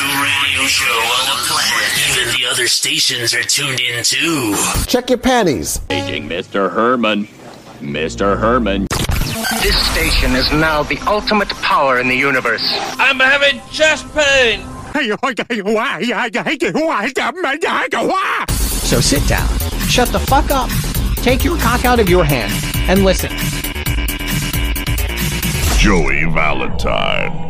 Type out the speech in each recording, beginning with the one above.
to radio show on the planet. Even the other stations are tuned in too. Check your panties. Paging Mr. Herman. Mr. Herman. This station is now the ultimate power in the universe. I'm having chest pain. So sit down, shut the fuck up, take your cock out of your hand, and listen. Joey Valentine.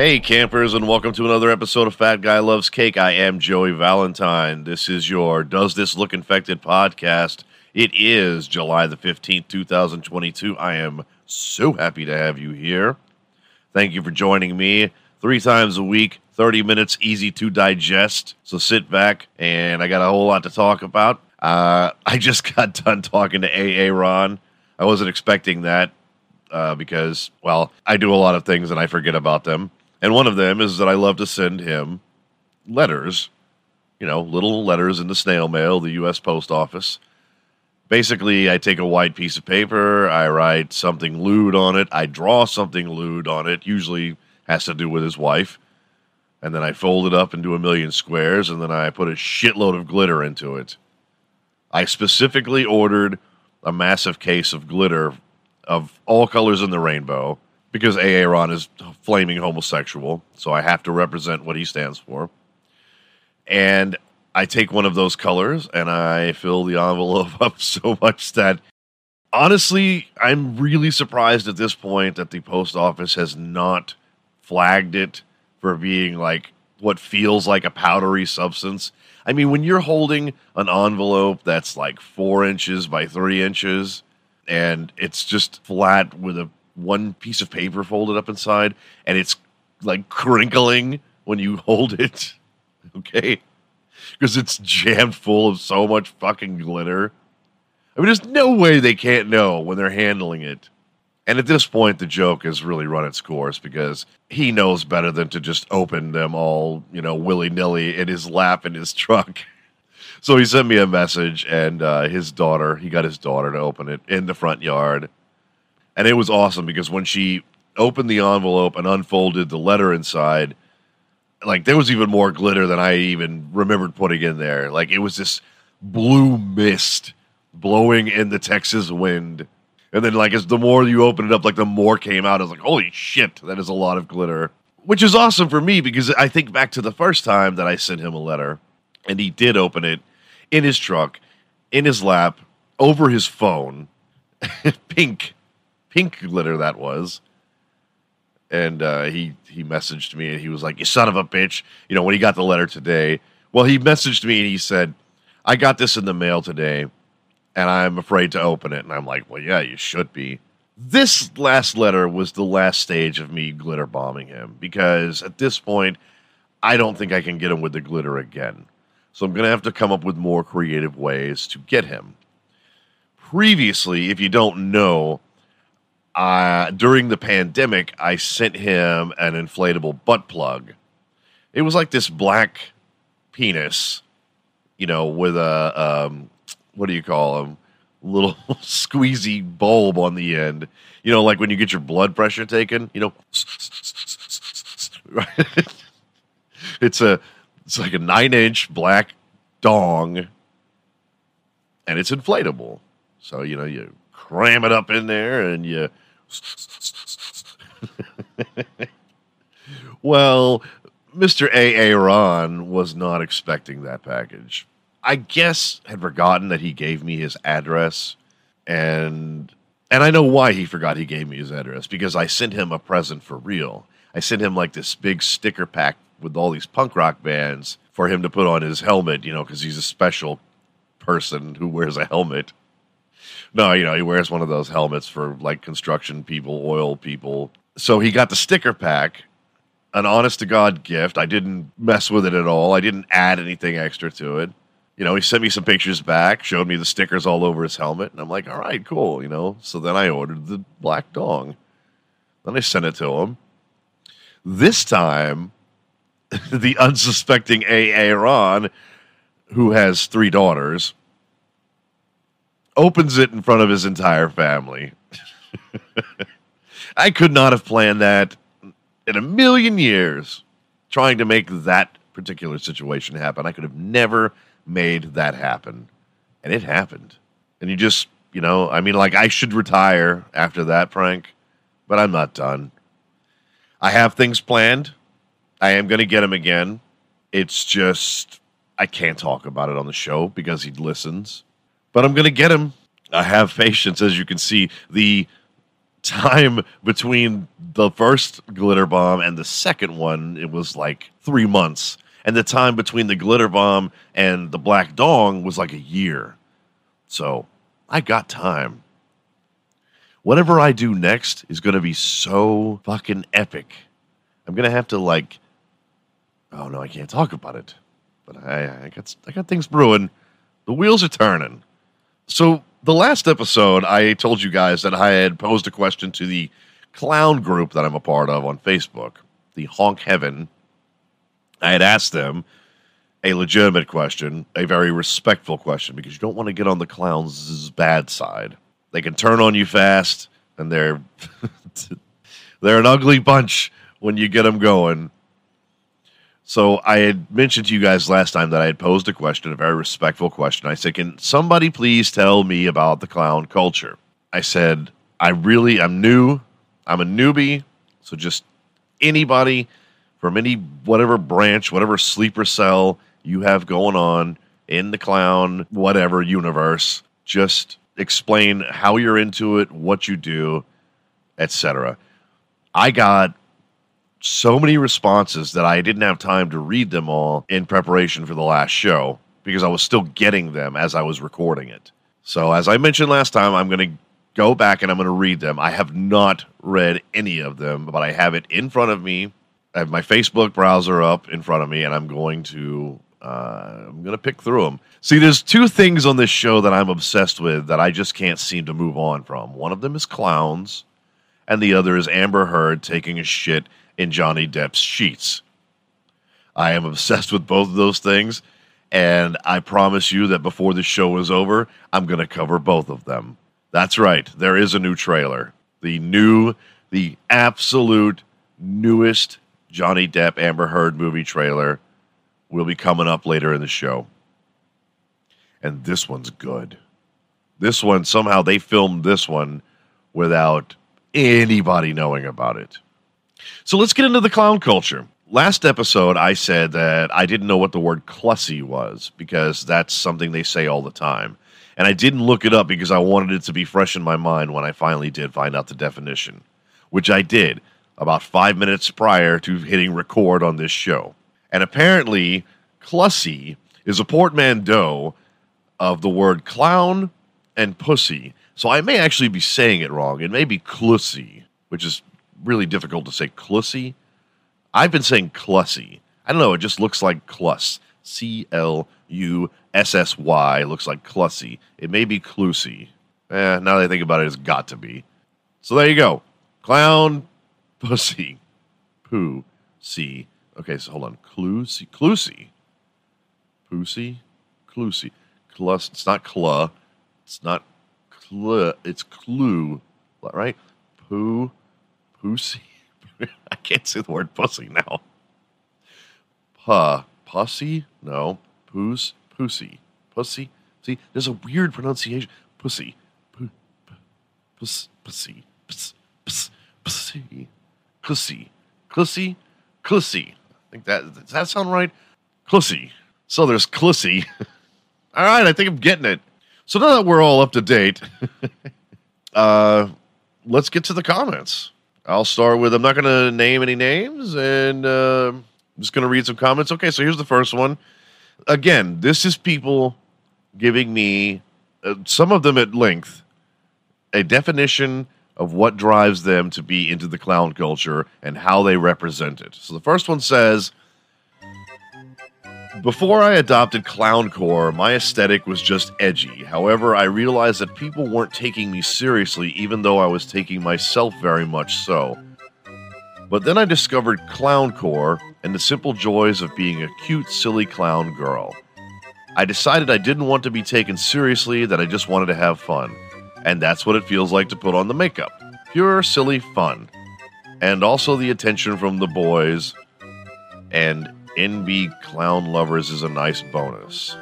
Hey, campers, and welcome to another episode of Fat Guy Loves Cake. I am Joey Valentine. This is your Does This Look Infected podcast. It is July the 15th, 2022. I am so happy to have you here. Thank you for joining me three times a week, 30 minutes, easy to digest. So sit back, and I got a whole lot to talk about. Uh, I just got done talking to AA Ron. I wasn't expecting that uh, because, well, I do a lot of things and I forget about them. And one of them is that I love to send him letters, you know, little letters in the snail mail, the U.S. Post Office. Basically, I take a white piece of paper, I write something lewd on it, I draw something lewd on it, usually has to do with his wife, and then I fold it up into a million squares, and then I put a shitload of glitter into it. I specifically ordered a massive case of glitter of all colors in the rainbow because Aaron is flaming homosexual, so I have to represent what he stands for. And I take one of those colors and I fill the envelope up so much that honestly, I'm really surprised at this point that the post office has not flagged it for being like what feels like a powdery substance. I mean, when you're holding an envelope that's like four inches by three inches and it's just flat with a one piece of paper folded up inside and it's like crinkling when you hold it. Okay. Because it's jammed full of so much fucking glitter. I mean, there's no way they can't know when they're handling it. And at this point, the joke has really run its course because he knows better than to just open them all, you know, willy nilly in his lap in his truck. So he sent me a message, and uh, his daughter, he got his daughter to open it in the front yard. And it was awesome because when she opened the envelope and unfolded the letter inside, like there was even more glitter than I even remembered putting in there. Like it was this blue mist blowing in the Texas wind. And then like as the more you open it up, like the more came out. I was like, holy shit, that is a lot of glitter. Which is awesome for me because I think back to the first time that I sent him a letter and he did open it in his truck, in his lap, over his phone. pink, pink glitter that was and uh, he he messaged me and he was like, "You son of a bitch!" You know, when he got the letter today. Well, he messaged me and he said, "I got this in the mail today, and I'm afraid to open it." And I'm like, "Well, yeah, you should be." This last letter was the last stage of me glitter bombing him because at this point, I don't think I can get him with the glitter again. So I'm going to have to come up with more creative ways to get him. Previously, if you don't know, uh, during the pandemic, I sent him an inflatable butt plug. It was like this black penis, you know, with a um, what do you call them? Little squeezy bulb on the end. You know, like when you get your blood pressure taken. You know, it's a it's like a nine inch black dong, and it's inflatable. So you know you cram it up in there and you well, Mr. A. Ron was not expecting that package. I guess had forgotten that he gave me his address and and I know why he forgot he gave me his address because I sent him a present for real. I sent him like this big sticker pack with all these punk rock bands for him to put on his helmet, you know, because he's a special person who wears a helmet. No, you know, he wears one of those helmets for like construction people, oil people. So he got the sticker pack, an honest to God gift. I didn't mess with it at all. I didn't add anything extra to it. You know, he sent me some pictures back, showed me the stickers all over his helmet, and I'm like, all right, cool, you know. So then I ordered the black dong. Then I sent it to him. This time, the unsuspecting AA Ron, who has three daughters, opens it in front of his entire family. I could not have planned that in a million years. trying to make that particular situation happen. I could have never made that happen. And it happened. And you just, you know, I mean, like, I should retire after that prank, but I'm not done. I have things planned. I am going to get him again. It's just, I can't talk about it on the show because he listens. But I'm going to get him. I have patience, as you can see. The time between the first glitter bomb and the second one, it was like three months. And the time between the glitter bomb and the black dong was like a year. So I got time. Whatever I do next is going to be so fucking epic. I'm going to have to like, oh no, I can't talk about it. But I, I got, I got things brewing. The wheels are turning. So the last episode, I told you guys that I had posed a question to the clown group that I'm a part of on Facebook, the Honk Heaven. I had asked them a legitimate question, a very respectful question, because you don't want to get on the clown's bad side. They can turn on you fast, and they're they're an ugly bunch when you get them going. So I had mentioned to you guys last time that I had posed a question, a very respectful question. I said, "Can somebody please tell me about the clown culture?" I said, "I really, I'm new. I'm a newbie. So just anybody from any whatever branch, whatever sleeper cell you have going on in the clown whatever universe, just explain how you're into it, what you do, etc." I got so many responses that I didn't have time to read them all in preparation for the last show because I was still getting them as I was recording it. So, as I mentioned last time, I'm going to go back and I'm going to read them. I have not read any of them, but I have it in front of me. I have my Facebook browser up in front of me, and I'm going to uh, I'm going to pick through them. See, there's two things on this show that I'm obsessed with that I just can't seem to move on from. One of them is clowns, and the other is Amber Heard taking a shit in Johnny Depp's sheets. I am obsessed with both of those things, and I promise you that before the show is over, I'm going to cover both of them. That's right, there is a new trailer. The new, the absolute newest Johnny Depp Amber Heard movie trailer will be coming up later in the show. And this one's good. This one, somehow they filmed this one without anybody knowing about it. So let's get into the clown culture. Last episode, I said that I didn't know what the word clussy was because that's something they say all the time. And I didn't look it up because I wanted it to be fresh in my mind when I finally did find out the definition, which I did about five minutes prior to hitting record on this show. And apparently, clussy is a portmanteau of the word clown and pussy. So I may actually be saying it wrong. It may be clussy, which is really difficult to say clussy. I've been saying clussy. I don't know. It just looks like cluss. C L U S S Y looks like clussy. It may be clusy. Eh, now that I think about it, it's got to be. So there you go. Clown, pussy, poo, see. Okay, so hold on. Clusy, clusy, pussy, clusy, cluss. It's not cluh. It's not cluh. It's clue, right? Poo, pussy. I can't say the word pussy now. Puh, pussy? No. Poos, pussy. Pussy? See, there's a weird pronunciation. Pussy. Poo, p- puss, pussy. Puss, puss, pussy. Clussy. Clussy? Clussy. I think that, does that sound right? Clussy. So there's Clussy. all right, I think I'm getting it. So now that we're all up to date, uh, let's get to the comments. I'll start with I'm not going to name any names and uh, I'm just going to read some comments. Okay, so here's the first one. Again, this is people giving me, uh, some of them at length, a definition of what drives them to be into the clown culture and how they represent it. So the first one says, before I adopted clowncore, my aesthetic was just edgy. However, I realized that people weren't taking me seriously, even though I was taking myself very much so. But then I discovered clowncore and the simple joys of being a cute, silly clown girl. I decided I didn't want to be taken seriously, that I just wanted to have fun. And that's what it feels like to put on the makeup pure, silly fun. And also the attention from the boys and NB Clown Lovers is a nice bonus.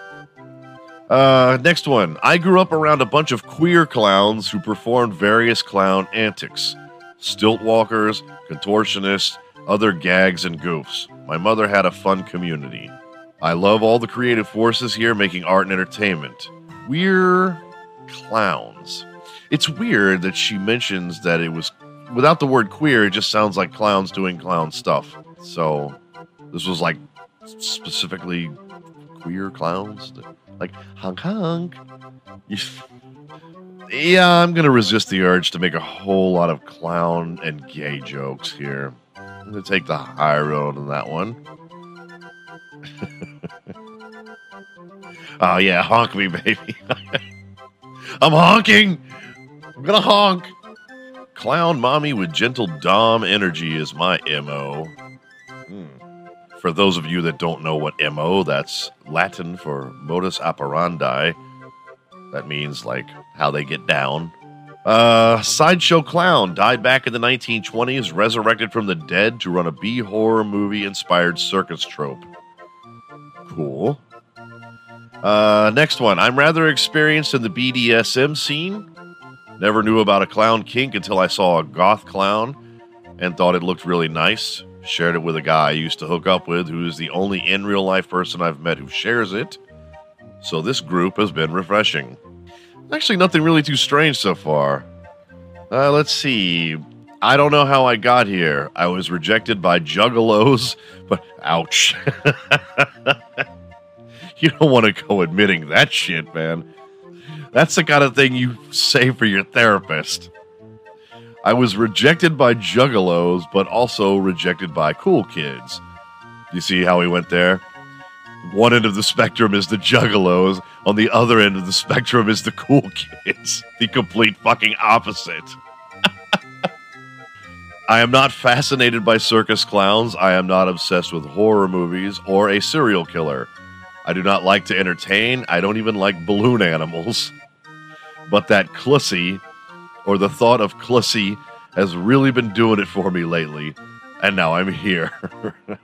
Uh, next one. I grew up around a bunch of queer clowns who performed various clown antics stilt walkers, contortionists, other gags, and goofs. My mother had a fun community. I love all the creative forces here making art and entertainment. We're clowns. It's weird that she mentions that it was without the word queer, it just sounds like clowns doing clown stuff. So this was like specifically queer clowns, like honk honk. Yeah, I'm gonna resist the urge to make a whole lot of clown and gay jokes here. I'm gonna take the high road on that one. oh yeah, honk me, baby. I'm honking. I'm gonna honk. Clown mommy with gentle dom energy is my mo. Hmm. For those of you that don't know what mo, that's Latin for modus operandi. That means like how they get down. Uh, sideshow clown died back in the 1920s, resurrected from the dead to run a B horror movie inspired circus trope. Cool. Uh, next one. I'm rather experienced in the BDSM scene. Never knew about a clown kink until I saw a goth clown and thought it looked really nice. Shared it with a guy I used to hook up with who is the only in real life person I've met who shares it. So this group has been refreshing. Actually, nothing really too strange so far. Uh, let's see. I don't know how I got here. I was rejected by juggalos, but ouch. you don't want to go admitting that shit, man. That's the kind of thing you say for your therapist. I was rejected by juggalos, but also rejected by cool kids. You see how he went there? One end of the spectrum is the juggalos, on the other end of the spectrum is the cool kids. The complete fucking opposite. I am not fascinated by circus clowns. I am not obsessed with horror movies or a serial killer. I do not like to entertain. I don't even like balloon animals. But that Clussy, or the thought of Clussy, has really been doing it for me lately. And now I'm here. I'm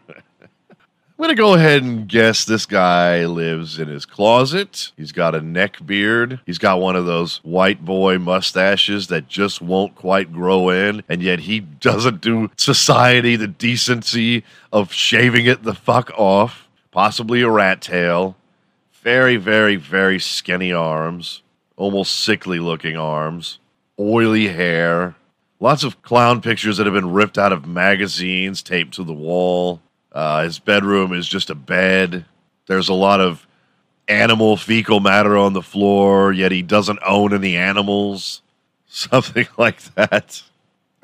going to go ahead and guess this guy lives in his closet. He's got a neck beard. He's got one of those white boy mustaches that just won't quite grow in. And yet he doesn't do society the decency of shaving it the fuck off. Possibly a rat tail. Very, very, very skinny arms. Almost sickly looking arms. Oily hair. Lots of clown pictures that have been ripped out of magazines, taped to the wall. Uh, his bedroom is just a bed. There's a lot of animal fecal matter on the floor, yet he doesn't own any animals. Something like that.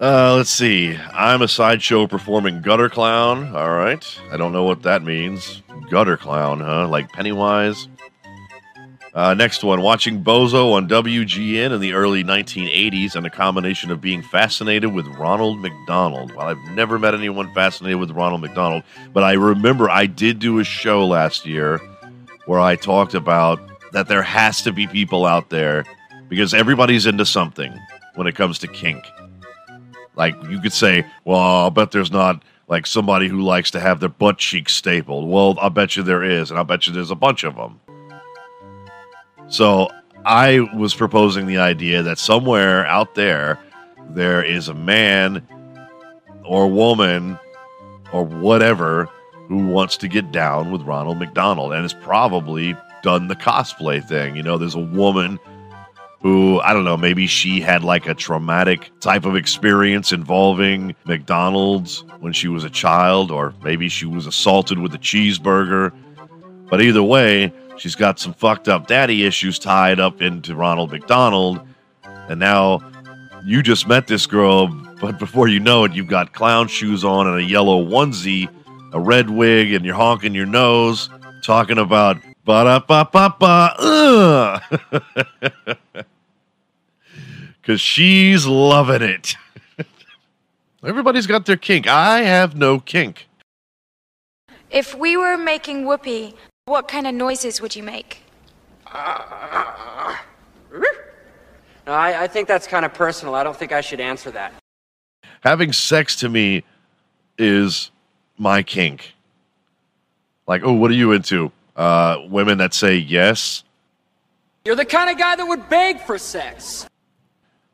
Uh, let's see. I'm a sideshow performing gutter clown. All right. I don't know what that means. Gutter clown, huh? Like Pennywise? Uh, next one, watching Bozo on WGN in the early 1980s and a combination of being fascinated with Ronald McDonald. Well, I've never met anyone fascinated with Ronald McDonald, but I remember I did do a show last year where I talked about that there has to be people out there because everybody's into something when it comes to kink. Like you could say, well, I'll bet there's not like somebody who likes to have their butt cheeks stapled. Well, I'll bet you there is, and I'll bet you there's a bunch of them. So I was proposing the idea that somewhere out there, there is a man or woman or whatever who wants to get down with Ronald McDonald and has probably done the cosplay thing. You know, there's a woman who, I don't know, maybe she had like a traumatic type of experience involving McDonald's when she was a child, or maybe she was assaulted with a cheeseburger. But either way, she's got some fucked up daddy issues tied up into Ronald McDonald. And now you just met this girl, but before you know it, you've got clown shoes on and a yellow onesie, a red wig, and you're honking your nose, talking about ba da ba ba ba. Because she's loving it. Everybody's got their kink. I have no kink. If we were making whoopee, what kind of noises would you make? No, I, I think that's kind of personal. I don't think I should answer that. Having sex to me is my kink. Like, oh, what are you into? Uh, women that say yes. You're the kind of guy that would beg for sex.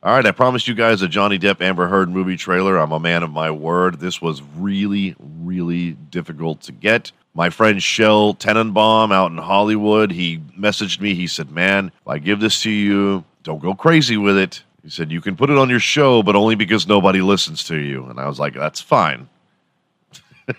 All right, I promised you guys a Johnny Depp Amber Heard movie trailer. I'm a man of my word. This was really, really difficult to get. My friend Shell Tenenbaum out in Hollywood, he messaged me. He said, Man, if I give this to you, don't go crazy with it. He said, You can put it on your show, but only because nobody listens to you. And I was like, That's fine. I'm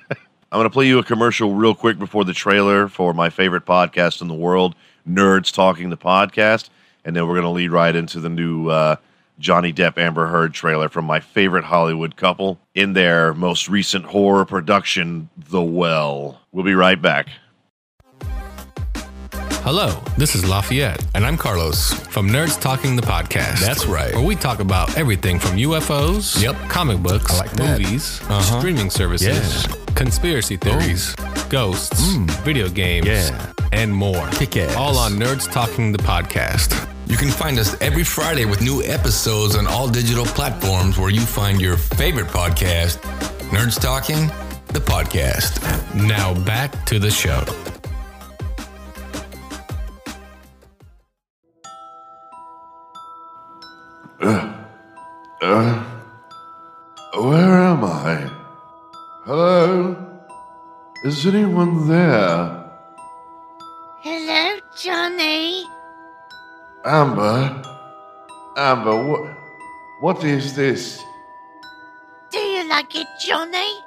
going to play you a commercial real quick before the trailer for my favorite podcast in the world, Nerds Talking the Podcast. And then we're going to lead right into the new uh, Johnny Depp Amber Heard trailer from my favorite Hollywood couple in their most recent horror production, The Well. We'll be right back. Hello, this is Lafayette. And I'm Carlos. From Nerds Talking the Podcast. That's right. Where we talk about everything from UFOs, Yep. comic books, like movies, Uh-huh. streaming services, Yeah. conspiracy theories, ghosts, video games, Yeah. and more. Kick ass. All on Nerds Talking the Podcast. You can find us every Friday with new episodes on all digital platforms where you find your favorite podcast, Nerds Talking, the podcast. Now back to the show. Uh, uh, Where am I? Hello? Is anyone there? Hello, Johnny. Amber? Amber, what, what is this? Do you like it, Johnny?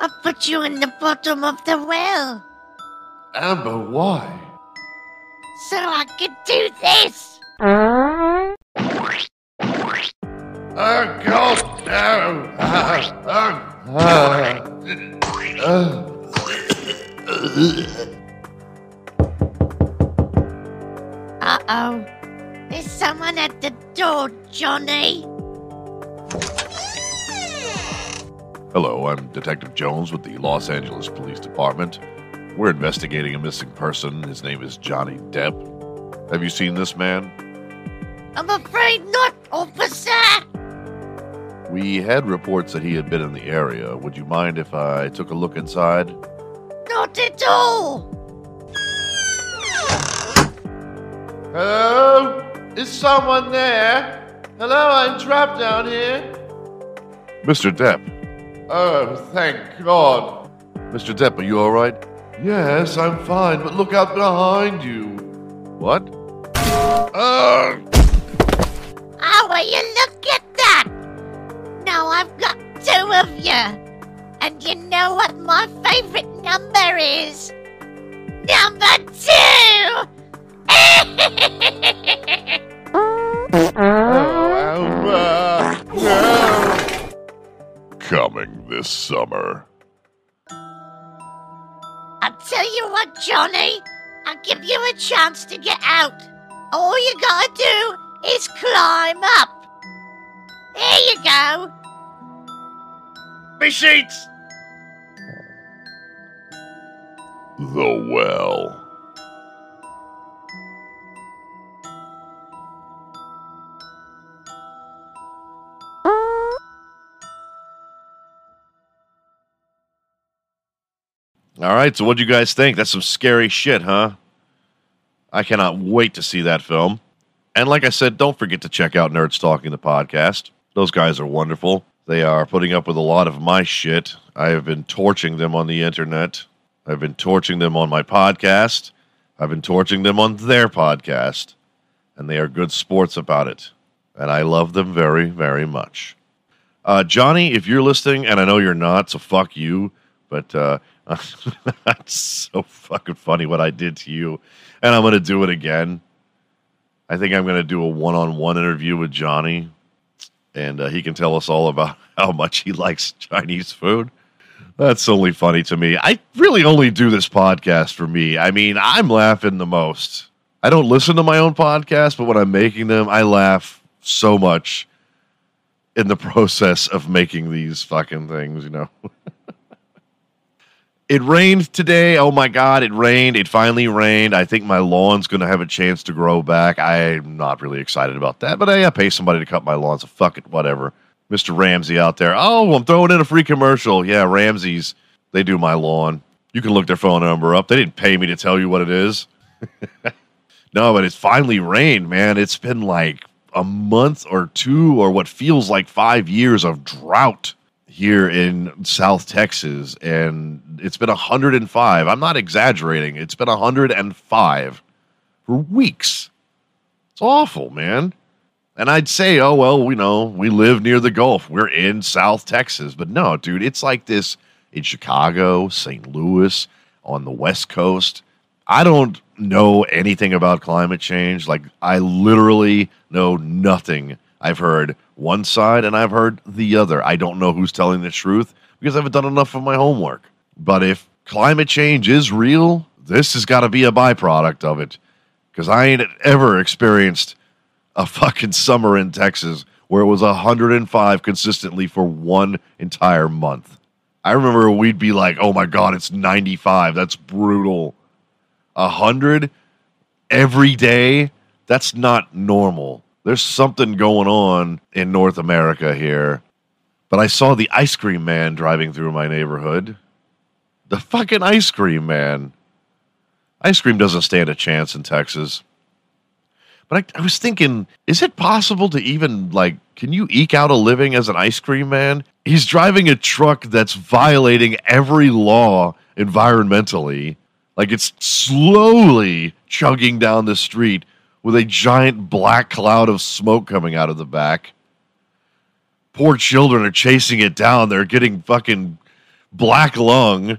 I put you in the bottom of the well Amber, why? so I could do this. Oh, God, no! Ah, ah. Uh oh. There's someone at the door, Johnny. Hello, I'm Detective Jones with the Los Angeles Police Department. We're investigating a missing person. His name is Johnny Depp. Have you seen this man? I'm afraid not, officer. We had reports that he had been in the area. Would you mind if I took a look inside? Not at all. Hello? Is someone there? Hello, I'm trapped down here. Mr. Depp. Oh, thank God. Mr. Depp, are you all right? Yes, I'm fine, but look out behind you. What? Oh! Oh, will you look at that? Now I've got two of you. And you know what my favorite number is? Number two! Oh, Amber! No! Coming this summer. I'll tell you what, Johnny. I'll give you a chance to get out. All you gotta do is climb up. There you go. Me sheets! The well. All right, so what do you guys think? That's some scary shit, huh? I cannot wait to see that film. And like I said, don't forget to check out Nerds Talking the podcast. Those guys are wonderful. They are putting up with a lot of my shit. I have been torching them on the internet. I've been torching them on my podcast. I've been torching them on their podcast. And they are good sports about it. And I love them very, very much. Uh, Johnny, if you're listening, and I know you're not, so fuck you, but uh, that's so fucking funny what I did to you. And I'm going to do it again. I think I'm going to do a one on one interview with Johnny, and uh, he can tell us all about how much he likes Chinese food. That's only funny to me. I really only do this podcast for me. I mean, I'm laughing the most. I don't listen to my own podcast, but when I'm making them, I laugh so much in the process of making these fucking things, you know. It rained today. Oh my God, it rained. It finally rained. I think my lawn's going to have a chance to grow back. I'm not really excited about that, but I, I pay somebody to cut my lawn, so fuck it, whatever. Mr. Ramsey out there. Oh, I'm throwing in a free commercial. Yeah, Ramsey's, they do my lawn. You can look their phone number up. They didn't pay me to tell you what it is. no, but it's finally rained, man. It's been like a month or two or what feels like five years of drought here in South Texas. And it's been 105. I'm not exaggerating. It's been 105 for weeks. It's awful, man. And I'd say, oh, well, we know, we live near the Gulf. We're in South Texas. But no, dude, it's like this in Chicago, St. Louis, on the West Coast. I don't know anything about climate change. Like, I literally know nothing. I've heard one side and I've heard the other. I don't know who's telling the truth because I haven't done enough of my homework. But if climate change is real, this has got to be a byproduct of it because I ain't ever experienced a fucking summer in Texas where it was 105 consistently for one entire month. I remember we'd be like, "Oh my god, it's 95. That's brutal." 100 every day? That's not normal. There's something going on in North America here. But I saw the ice cream man driving through my neighborhood. The fucking ice cream man. Ice cream doesn't stand a chance in Texas. But I, I, was thinking, is it possible to even like, can you eke out a living as an ice cream man? He's driving a truck that's violating every law environmentally. Like it's slowly chugging down the street with a giant black cloud of smoke coming out of the back. Poor children are chasing it down. They're getting fucking black lung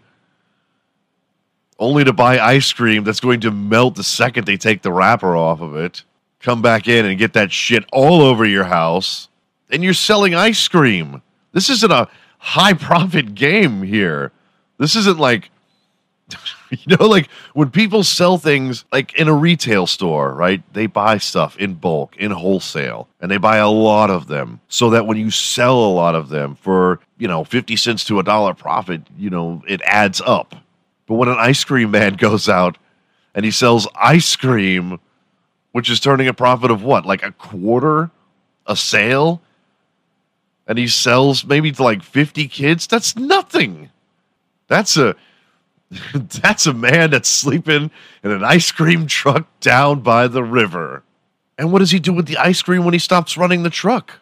only to buy ice cream that's going to melt the second they take the wrapper off of it. Come back in and get that shit all over your house. And you're selling ice cream. This isn't a high profit game here. This isn't like you know, like when people sell things like in a retail store, right? They buy stuff in bulk, in wholesale, and they buy a lot of them so that when you sell a lot of them for, you know, 50 cents to a dollar profit, you know, it adds up. But when an ice cream man goes out and he sells ice cream, which is turning a profit of what, like a quarter a sale? And he sells maybe to like 50 kids? That's nothing. That's a that's a man that's sleeping in an ice cream truck down by the river. And what does he do with the ice cream when he stops running the truck?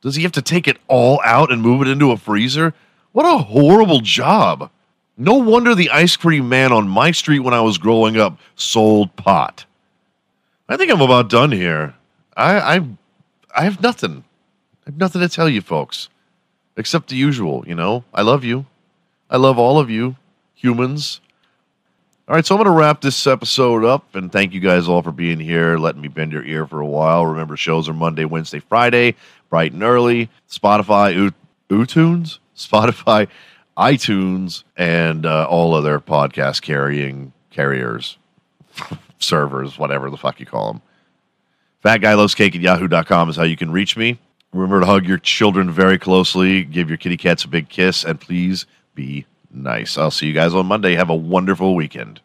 Does he have to take it all out and move it into a freezer? What a horrible job. No wonder the ice cream man on my street when I was growing up sold pot. I think I'm about done here. I I I have nothing. I have nothing to tell you folks. Except the usual, you know. I love you. I love all of you humans. All right, so I'm going to wrap this episode up and thank you guys all for being here, letting me bend your ear for a while. Remember, shows are Monday, Wednesday, Friday, bright and early. Spotify, uTunes, Spotify, iTunes, and uh, all other podcast carrying carriers, servers, whatever the fuck you call them. Fat Guy Loves Cake at yahoo.com is how you can reach me. Remember to hug your children very closely, give your kitty cats a big kiss, and please be Nice. I'll see you guys on Monday. Have a wonderful weekend.